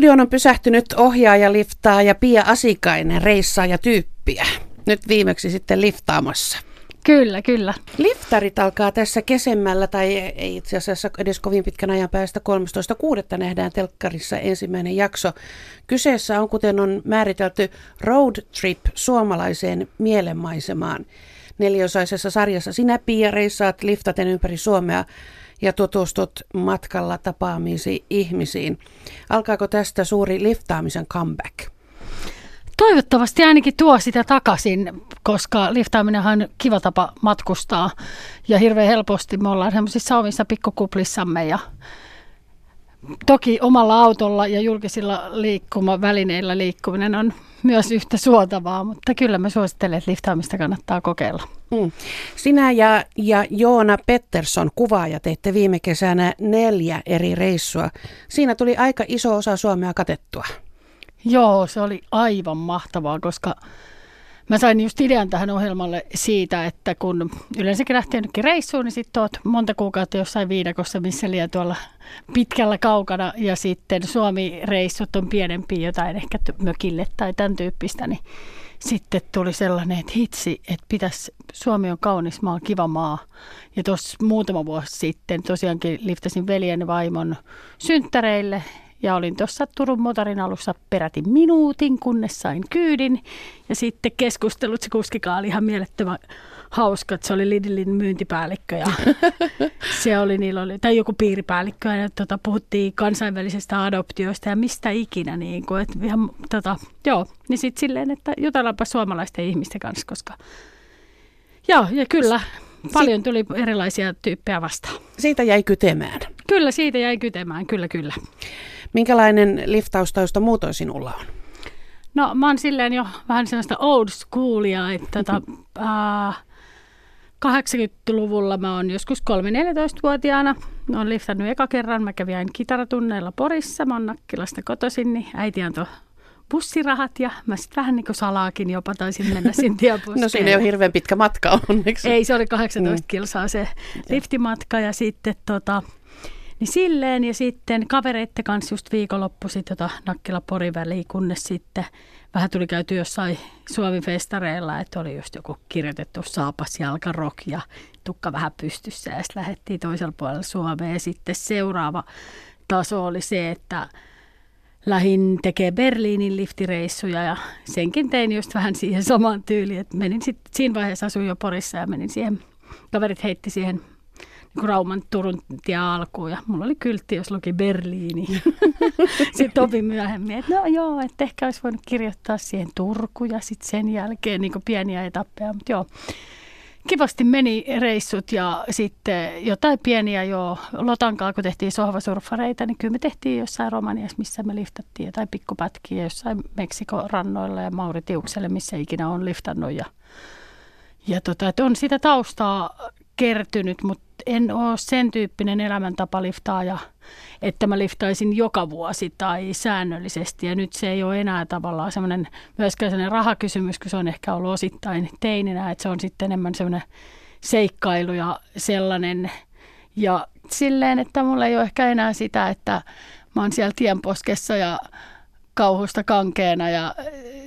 Studioon on pysähtynyt ohjaaja, liftaa ja Pia Asikainen, reissaaja tyyppiä. Nyt viimeksi sitten liftaamassa. Kyllä, kyllä. Liftarit alkaa tässä kesemmällä, tai ei itse asiassa edes kovin pitkän ajan päästä 13.6. nähdään telkkarissa ensimmäinen jakso. Kyseessä on, kuten on määritelty, road trip suomalaiseen mielenmaisemaan. Neliosaisessa sarjassa sinä, Pia, reissaat liftaten ympäri Suomea ja tutustut matkalla tapaamisi ihmisiin. Alkaako tästä suuri liftaamisen comeback? Toivottavasti ainakin tuo sitä takaisin, koska liftaaminen on kiva tapa matkustaa ja hirveän helposti me ollaan semmoisissa omissa pikkukuplissamme ja toki omalla autolla ja julkisilla liikkumavälineillä liikkuminen on myös yhtä suotavaa, mutta kyllä mä suosittelen, että liftaamista kannattaa kokeilla. Mm. Sinä ja, ja Joona Pettersson, kuvaaja, teitte viime kesänä neljä eri reissua. Siinä tuli aika iso osa Suomea katettua. Joo, se oli aivan mahtavaa, koska Mä sain just idean tähän ohjelmalle siitä, että kun yleensäkin lähtee jonnekin reissuun, niin sitten oot monta kuukautta jossain viidakossa, missä liian tuolla pitkällä kaukana, ja sitten Suomi-reissut on pienempi jotain ehkä mökille tai tämän tyyppistä, niin sitten tuli sellainen, että hitsi, että pitäisi, Suomi on kaunis maa, kiva maa. Ja tuossa muutama vuosi sitten tosiaankin liftasin veljen vaimon synttäreille ja olin tuossa Turun motorin alussa peräti minuutin, kunnes sain kyydin. Ja sitten keskustelut, se kuskikaan oli ihan mielettömän hauska, että se oli Lidlin myyntipäällikkö ja se oli, niillä oli, tai joku piiripäällikkö ja tota, puhuttiin kansainvälisestä adoptioista ja mistä ikinä. Niin kuin, että ihan, tota, joo, niin sitten silleen, että jutellaanpa suomalaisten ihmisten kanssa, koska joo, ja kyllä, paljon tuli erilaisia tyyppejä vastaan. Siitä jäi kytemään. Kyllä, siitä jäi kytemään, kyllä, kyllä. Minkälainen liftaustausta muutoin sinulla on? No mä oon silleen jo vähän sellaista old schoolia, että tota, äh, 80-luvulla mä oon joskus 3-14-vuotiaana. Mä oon liftannut eka kerran. Mä kävin kitaratunneilla Porissa. Mä oon Nakkilasta kotoisin, niin äiti antoi bussirahat ja mä sitten vähän niin kuin salaakin jopa taisin mennä sinne No siinä ei ole hirveän pitkä matka onneksi. Ei, se oli 18 mm. kilsaa se liftimatka ja sitten tota, niin silleen ja sitten kavereitten kanssa just viikonloppuisin tota Nakkila-Porin väliin, kunnes sitten vähän tuli käyty jossain Suomi-festareilla, että oli just joku kirjoitettu saapas jalkarok ja tukka vähän pystyssä ja sitten lähdettiin toisella puolella Suomeen. Ja sitten seuraava taso oli se, että lähin tekee Berliinin liftireissuja ja senkin tein just vähän siihen samaan tyyliin, että menin sitten, siinä vaiheessa asuin jo Porissa ja menin siihen, kaverit heitti siihen niin Rauman Turun tie alkuun ja mulla oli kyltti, jos luki Berliini. sitten opin myöhemmin, että no joo, että ehkä olisi voinut kirjoittaa siihen Turku ja sitten sen jälkeen niin pieniä etappeja, mutta joo. Kivasti meni reissut ja sitten jotain pieniä jo. Lotankaa, kun tehtiin sohvasurfareita, niin kyllä me tehtiin jossain Romaniassa, missä me liftattiin jotain pikkupätkiä, jossain Meksikon rannoilla ja Mauritiukselle, missä ikinä on liftannut. Ja, ja tota, että on sitä taustaa kertynyt, mutta en ole sen tyyppinen elämäntapa liftaaja, että mä liftaisin joka vuosi tai säännöllisesti. Ja nyt se ei ole enää tavallaan semmoinen myöskään semmoinen rahakysymys, kun se on ehkä ollut osittain teininä, että se on sitten enemmän semmoinen seikkailu ja sellainen. Ja silleen, että mulla ei ole ehkä enää sitä, että mä oon siellä tienposkessa ja kauhusta kankeena ja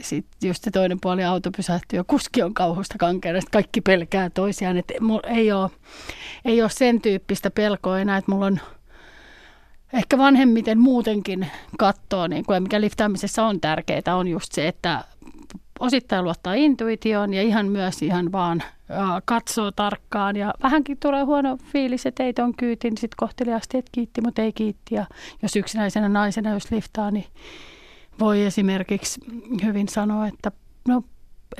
sitten just se toinen puoli auto pysähtyy ja kuski on kauhusta kankeena. Sitten kaikki pelkää toisiaan. Että ei ole, ei ole sen tyyppistä pelkoa enää, että mulla on ehkä vanhemmiten muutenkin katsoa, niin kuin, mikä liftaamisessa on tärkeää, on just se, että osittain luottaa intuitioon ja ihan myös ihan vaan katsoo tarkkaan ja vähänkin tulee huono fiilis, että ei ton kyytin, niin sitten kohteliaasti, että kiitti, mutta ei kiitti ja jos yksinäisenä naisena jos liftaa, niin voi esimerkiksi hyvin sanoa, että no,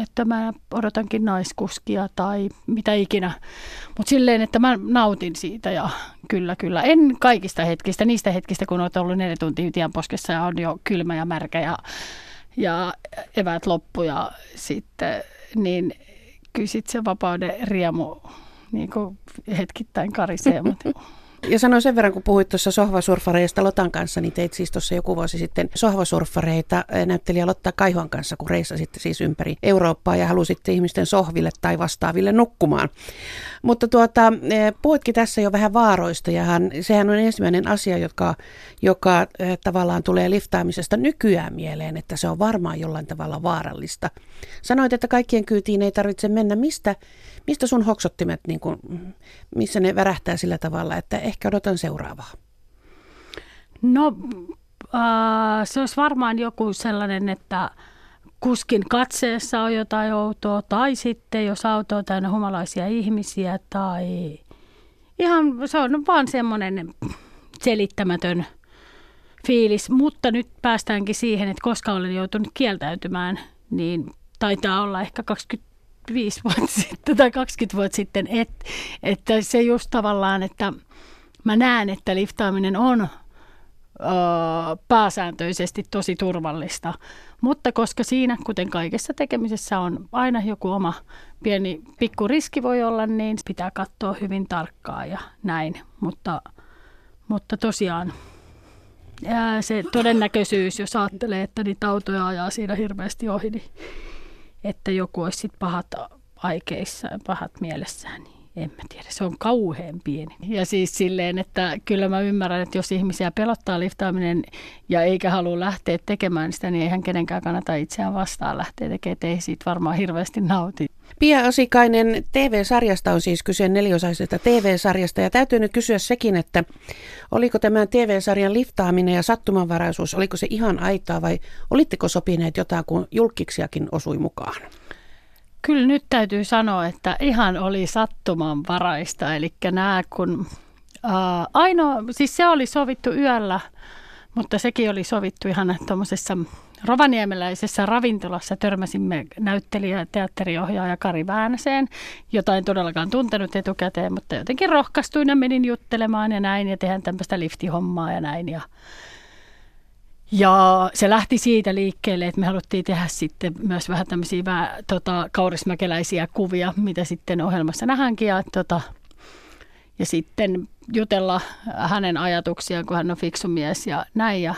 että mä odotankin naiskuskia tai mitä ikinä. Mutta silleen, että mä nautin siitä ja kyllä, kyllä. En kaikista hetkistä, niistä hetkistä, kun olet ollut neljä tuntia tienposkessa ja on jo kylmä ja märkä ja, ja eväät loppu ja sitten, niin kyllä sit se vapauden riemu niin hetkittäin karisee, mutta Ja sanoin sen verran, kun puhuit tuossa sohvasurfareista Lotan kanssa, niin teit siis tuossa joku vuosi sitten sohvasurfareita näyttelijä Lotta Kaihoan kanssa, kun reissasitte siis ympäri Eurooppaa ja halusitte ihmisten sohville tai vastaaville nukkumaan. Mutta tuota, puhuitkin tässä jo vähän vaaroista ja sehän on ensimmäinen asia, joka, joka tavallaan tulee liftaamisesta nykyään mieleen, että se on varmaan jollain tavalla vaarallista. Sanoit, että kaikkien kyytiin ei tarvitse mennä. Mistä, mistä sun hoksottimet, niin kuin, missä ne värähtää sillä tavalla, että ehkä odotan seuraavaa? No äh, se olisi varmaan joku sellainen, että kuskin katseessa on jotain outoa, tai sitten jos auto on täynnä humalaisia ihmisiä, tai ihan se on vaan semmoinen selittämätön fiilis, mutta nyt päästäänkin siihen, että koska olen joutunut kieltäytymään, niin taitaa olla ehkä 25 vuotta sitten tai 20 vuotta sitten, että, että se just tavallaan, että mä näen, että liftaaminen on pääsääntöisesti tosi turvallista. Mutta koska siinä, kuten kaikessa tekemisessä, on aina joku oma pieni pikku riski voi olla, niin pitää katsoa hyvin tarkkaa ja näin. Mutta, mutta tosiaan se todennäköisyys, jos ajattelee, että niitä autoja ajaa siinä hirveästi ohi, niin että joku olisi sit pahat aikeissa ja pahat mielessään, niin en mä tiedä, se on kauhean pieni. Ja siis silleen, että kyllä mä ymmärrän, että jos ihmisiä pelottaa liftaaminen ja eikä halua lähteä tekemään sitä, niin eihän kenenkään kannata itseään vastaan lähteä tekemään, että ei siitä varmaan hirveästi nauti. Pia Asikainen, TV-sarjasta on siis kyse neliosaisesta TV-sarjasta ja täytyy nyt kysyä sekin, että oliko tämä TV-sarjan liftaaminen ja sattumanvaraisuus, oliko se ihan aitaa vai olitteko sopineet jotain, kun julkiksiakin osui mukaan? Kyllä nyt täytyy sanoa, että ihan oli sattumanvaraista. Eli nämä kun ää, ainoa, siis se oli sovittu yöllä, mutta sekin oli sovittu ihan tuommoisessa rovaniemeläisessä ravintolassa. Törmäsimme näyttelijä, teatteriohjaaja Kari Väänäseen, jota en todellakaan tuntenut etukäteen, mutta jotenkin rohkaistuin ja menin juttelemaan ja näin ja tehdään tämmöistä liftihommaa ja näin. Ja ja se lähti siitä liikkeelle, että me haluttiin tehdä sitten myös vähän tämmöisiä vähän, tota, kaurismäkeläisiä kuvia, mitä sitten ohjelmassa nähdäänkin. Ja, tota, ja sitten jutella hänen ajatuksiaan, kun hän on fiksu mies ja näin. Ja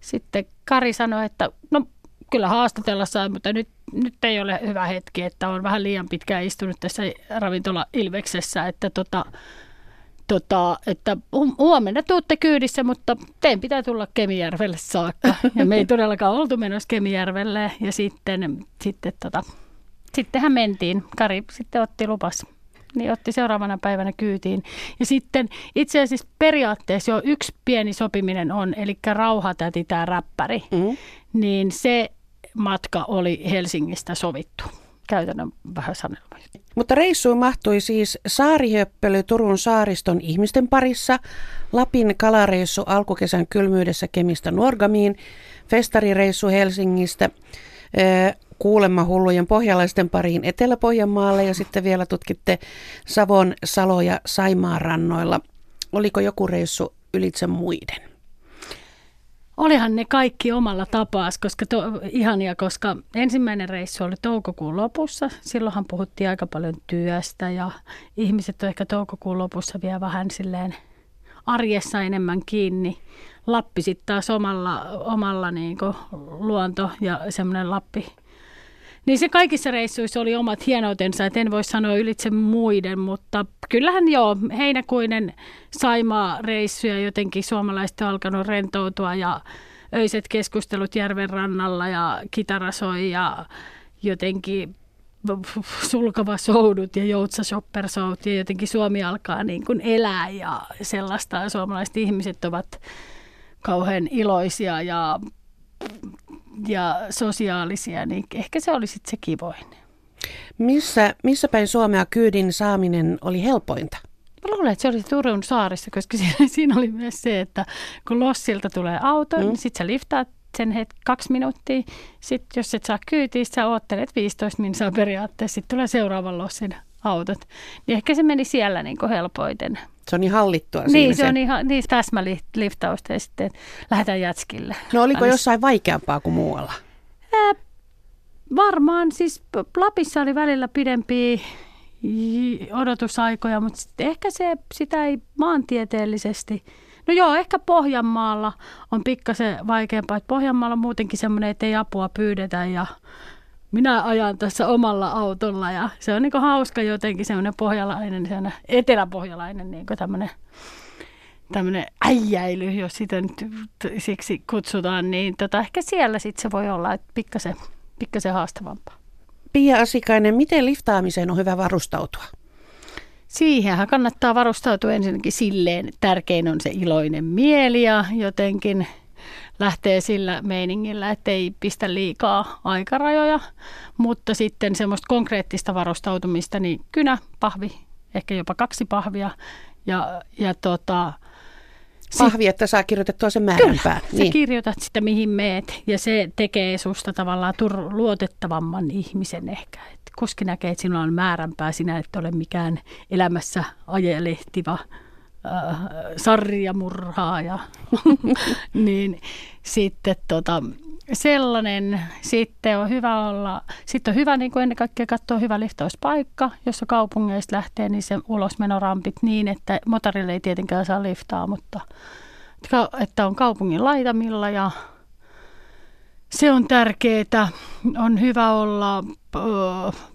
sitten Kari sanoi, että no kyllä haastatella saa, mutta nyt, nyt ei ole hyvä hetki, että on vähän liian pitkään istunut tässä ravintola Ilveksessä, että tota, tota, että huomenna tuutte kyydissä, mutta teidän pitää tulla Kemijärvelle saakka. Ja me ei todellakaan oltu menossa Kemijärvelle ja sitten, sitten tota, sittenhän mentiin. Kari sitten otti lupas niin otti seuraavana päivänä kyytiin. Ja sitten itse asiassa periaatteessa jo yksi pieni sopiminen on, eli rauhatäti tämä räppäri, mm. niin se matka oli Helsingistä sovittu käytännön vähän sanelma. Mutta reissuun mahtui siis saarihöppely Turun saariston ihmisten parissa, Lapin kalareissu alkukesän kylmyydessä Kemistä Nuorgamiin, festarireissu Helsingistä, kuulemma hullujen pohjalaisten pariin Etelä-Pohjanmaalle ja sitten vielä tutkitte Savon, Salo ja Saimaan rannoilla. Oliko joku reissu ylitse muiden? Olihan ne kaikki omalla tapaas, koska to, ihania, koska ensimmäinen reissu oli toukokuun lopussa. Silloinhan puhuttiin aika paljon työstä ja ihmiset on ehkä toukokuun lopussa vielä vähän silleen arjessa enemmän kiinni. Lappi sitten taas omalla, omalla niin luonto ja semmoinen Lappi niin se kaikissa reissuissa oli omat hienoutensa, että en voi sanoa ylitse muiden, mutta kyllähän joo, heinäkuinen Saimaa-reissu ja jotenkin suomalaiset on alkanut rentoutua ja öiset keskustelut järven rannalla ja kitarasoi ja jotenkin sulkava soudut ja joutsa shopper ja jotenkin Suomi alkaa niin kuin elää ja sellaista. Suomalaiset ihmiset ovat kauhean iloisia ja ja sosiaalisia, niin ehkä se oli sitten se kivoin. Missä, missä päin Suomea kyydin saaminen oli helpointa? Mä luulen, että se oli Turun saarissa, koska siinä, siinä oli myös se, että kun Lossilta tulee auto, mm. niin sitten sä liftaat sen het, kaksi minuuttia. Sitten jos et saa kyytiä, sä oottelet 15 minsaa periaatteessa. Sitten tulee seuraavan Lossin autot. Niin ehkä se meni siellä niin kuin helpoiten. Se on niin hallittua Niin, se, se on ihan niin täsmäliftausta ja sitten lähdetään jatskille. No oliko Anis... jossain vaikeampaa kuin muualla? Ää, varmaan, siis Lapissa oli välillä pidempiä odotusaikoja, mutta ehkä se, sitä ei maantieteellisesti No joo, ehkä Pohjanmaalla on pikkasen vaikeampaa. Että Pohjanmaalla on muutenkin semmoinen, että ei apua pyydetä ja minä ajan tässä omalla autolla ja se on niin hauska jotenkin semmoinen pohjalainen, semmoinen eteläpohjalainen niin tämmöinen tämmöinen äijäily, jos sitä nyt siksi kutsutaan, niin tota, ehkä siellä sitten se voi olla, että pikkasen, pikkasen haastavampaa. Pia Asikainen, miten liftaamiseen on hyvä varustautua? Siihenhän kannattaa varustautua ensinnäkin silleen, tärkein on se iloinen mieli ja jotenkin lähtee sillä meiningillä, ettei pistä liikaa aikarajoja, mutta sitten semmoista konkreettista varustautumista, niin kynä, pahvi, ehkä jopa kaksi pahvia ja, ja tota, Pahvi, että saa kirjoitettua sen määränpään. Kyllä, niin. kirjoitat sitä mihin meet ja se tekee susta tavallaan tur- luotettavamman ihmisen ehkä. Et kuski näkee, että sinulla on määränpää, sinä et ole mikään elämässä ajelehtiva äh, sarjamurhaaja. niin sitten tota, sellainen, sitten on hyvä olla, sitten on hyvä niin kuin ennen kaikkea katsoa hyvä liftauspaikka, jossa kaupungeista lähtee niin se ulosmenorampit niin, että motorille ei tietenkään saa liftaa, mutta että on kaupungin laitamilla ja se on tärkeää. On hyvä olla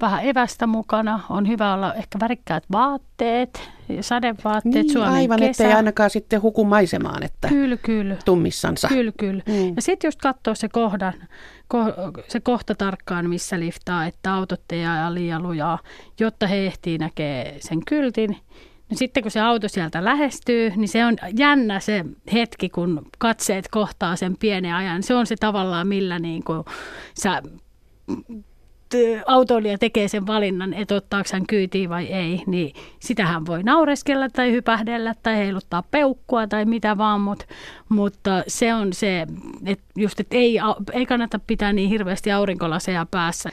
vähän evästä mukana. On hyvä olla ehkä värikkäät vaatteet, sadevaatteet niin, Suomen aivan, kesä. ettei ainakaan sitten huku maisemaan, että kyllä, kyllä. tummissansa. Kyllä, kyllä. Mm. Ja sitten just katsoo se, kohdan, ko, se kohta tarkkaan, missä liftaa, että autot ei aja liian lujaa, jotta he ehtii näkee sen kyltin. No sitten kun se auto sieltä lähestyy, niin se on jännä se hetki, kun katseet kohtaa sen pienen ajan. Se on se tavallaan, millä niin kuin sä autoilija tekee sen valinnan, että ottaako hän kyytiin vai ei, niin sitähän voi naureskella tai hypähdellä tai heiluttaa peukkua tai mitä vaan, mutta, mutta se on se, että just, että ei, ei kannata pitää niin hirveästi aurinkolaseja päässä.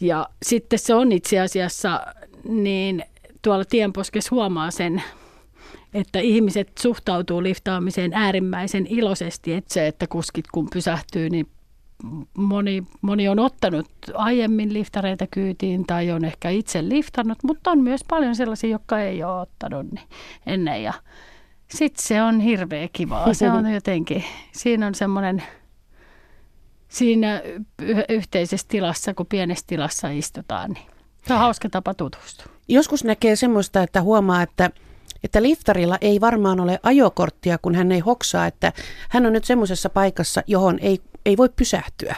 Ja sitten se on itse asiassa niin tuolla tienposkessa huomaa sen, että ihmiset suhtautuu liftaamiseen äärimmäisen iloisesti, että se, että kuskit kun pysähtyy, niin moni, moni on ottanut aiemmin liftareita kyytiin tai on ehkä itse liftannut, mutta on myös paljon sellaisia, jotka ei ole ottanut niin ennen. Ja sitten se on hirveä kivaa. Se on jotenkin, siinä on semmoinen, siinä yhteisessä tilassa, kun pienessä tilassa istutaan, niin se on hauska tapa tutustua. Joskus näkee semmoista, että huomaa, että että liftarilla ei varmaan ole ajokorttia, kun hän ei hoksaa, että hän on nyt semmoisessa paikassa, johon ei, ei voi pysähtyä.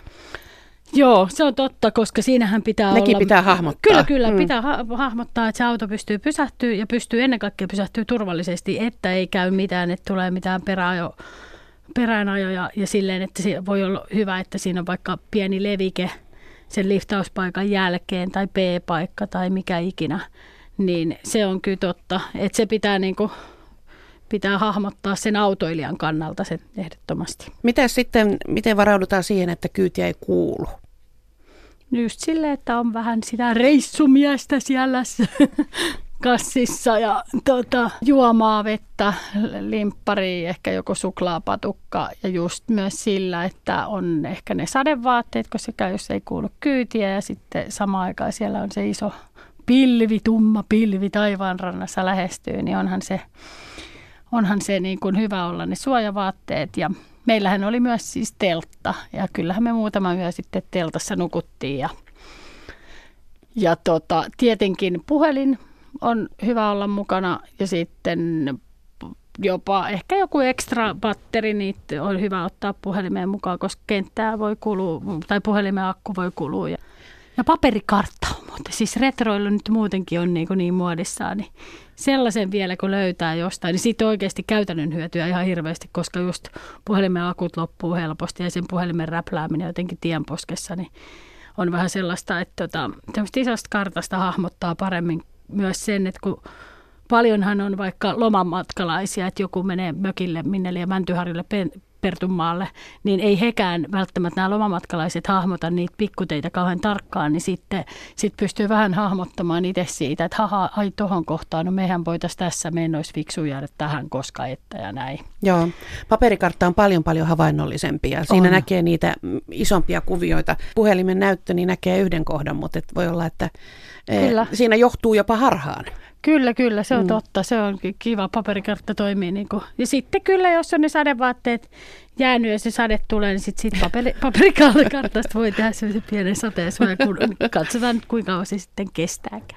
Joo, se on totta, koska siinähän pitää Nekin olla... pitää hahmottaa. Kyllä, kyllä, mm. pitää ha- hahmottaa, että se auto pystyy pysähtyä ja pystyy ennen kaikkea pysähtyä turvallisesti, että ei käy mitään, että tulee mitään peräajo, peräänajoja ja silleen, että se voi olla hyvä, että siinä on vaikka pieni levike sen liftauspaikan jälkeen tai P-paikka tai mikä ikinä, niin se on kyllä totta, että se pitää niin kuin pitää hahmottaa sen autoilijan kannalta se ehdottomasti. Miten sitten, miten varaudutaan siihen, että kyytiä ei kuulu? Just sille, että on vähän sitä reissumiestä siellä kassissa ja tota, juomaa vettä, limppari, ehkä joku suklaapatukka ja just myös sillä, että on ehkä ne sadevaatteet, koska käy, jos ei kuulu kyytiä ja sitten samaan aikaan siellä on se iso pilvi, tumma pilvi taivaanrannassa lähestyy, niin onhan se, onhan se niin kuin hyvä olla ne suojavaatteet. Ja meillähän oli myös siis teltta. Ja kyllähän me muutama yö sitten teltassa nukuttiin. Ja, ja tota, tietenkin puhelin on hyvä olla mukana. Ja sitten jopa ehkä joku ekstra batteri, niin on hyvä ottaa puhelimeen mukaan, koska kenttää voi kulua tai puhelimen akku voi kulua. Ja, ja paperikartta, mutta siis retroilu nyt muutenkin on niin, niin muodissaan, niin sellaisen vielä kun löytää jostain, niin siitä oikeasti käytännön hyötyä ihan hirveästi, koska just puhelimen akut loppuu helposti ja sen puhelimen räplääminen jotenkin tienposkessa, niin on vähän sellaista, että tota, isosta kartasta hahmottaa paremmin myös sen, että kun paljonhan on vaikka lomanmatkalaisia, että joku menee mökille minne ja Mäntyharille Pertunmaalle, niin ei hekään välttämättä nämä lomamatkalaiset hahmota niitä pikkuteitä kauhean tarkkaan, niin sitten sit pystyy vähän hahmottamaan itse siitä, että haha, ai tohon kohtaan, no mehän voitaisiin tässä, meidän olisi fiksu jäädä tähän koska että ja näin. Joo, paperikartta on paljon paljon havainnollisempi ja siinä on. näkee niitä isompia kuvioita. Puhelimen näyttö niin näkee yhden kohdan, mutta et voi olla, että eh, Kyllä. siinä johtuu jopa harhaan. Kyllä, kyllä, se on mm. totta. Se on kiva, paperikartta toimii. Niin kuin. Ja sitten kyllä, jos on ne sadevaatteet jäänyt ja se sade tulee, niin sitten sit paperi, paperikartasta voi tehdä sellaisen pienen sateeseen, kun katsotaan kuinka kauan se sitten kestääkään.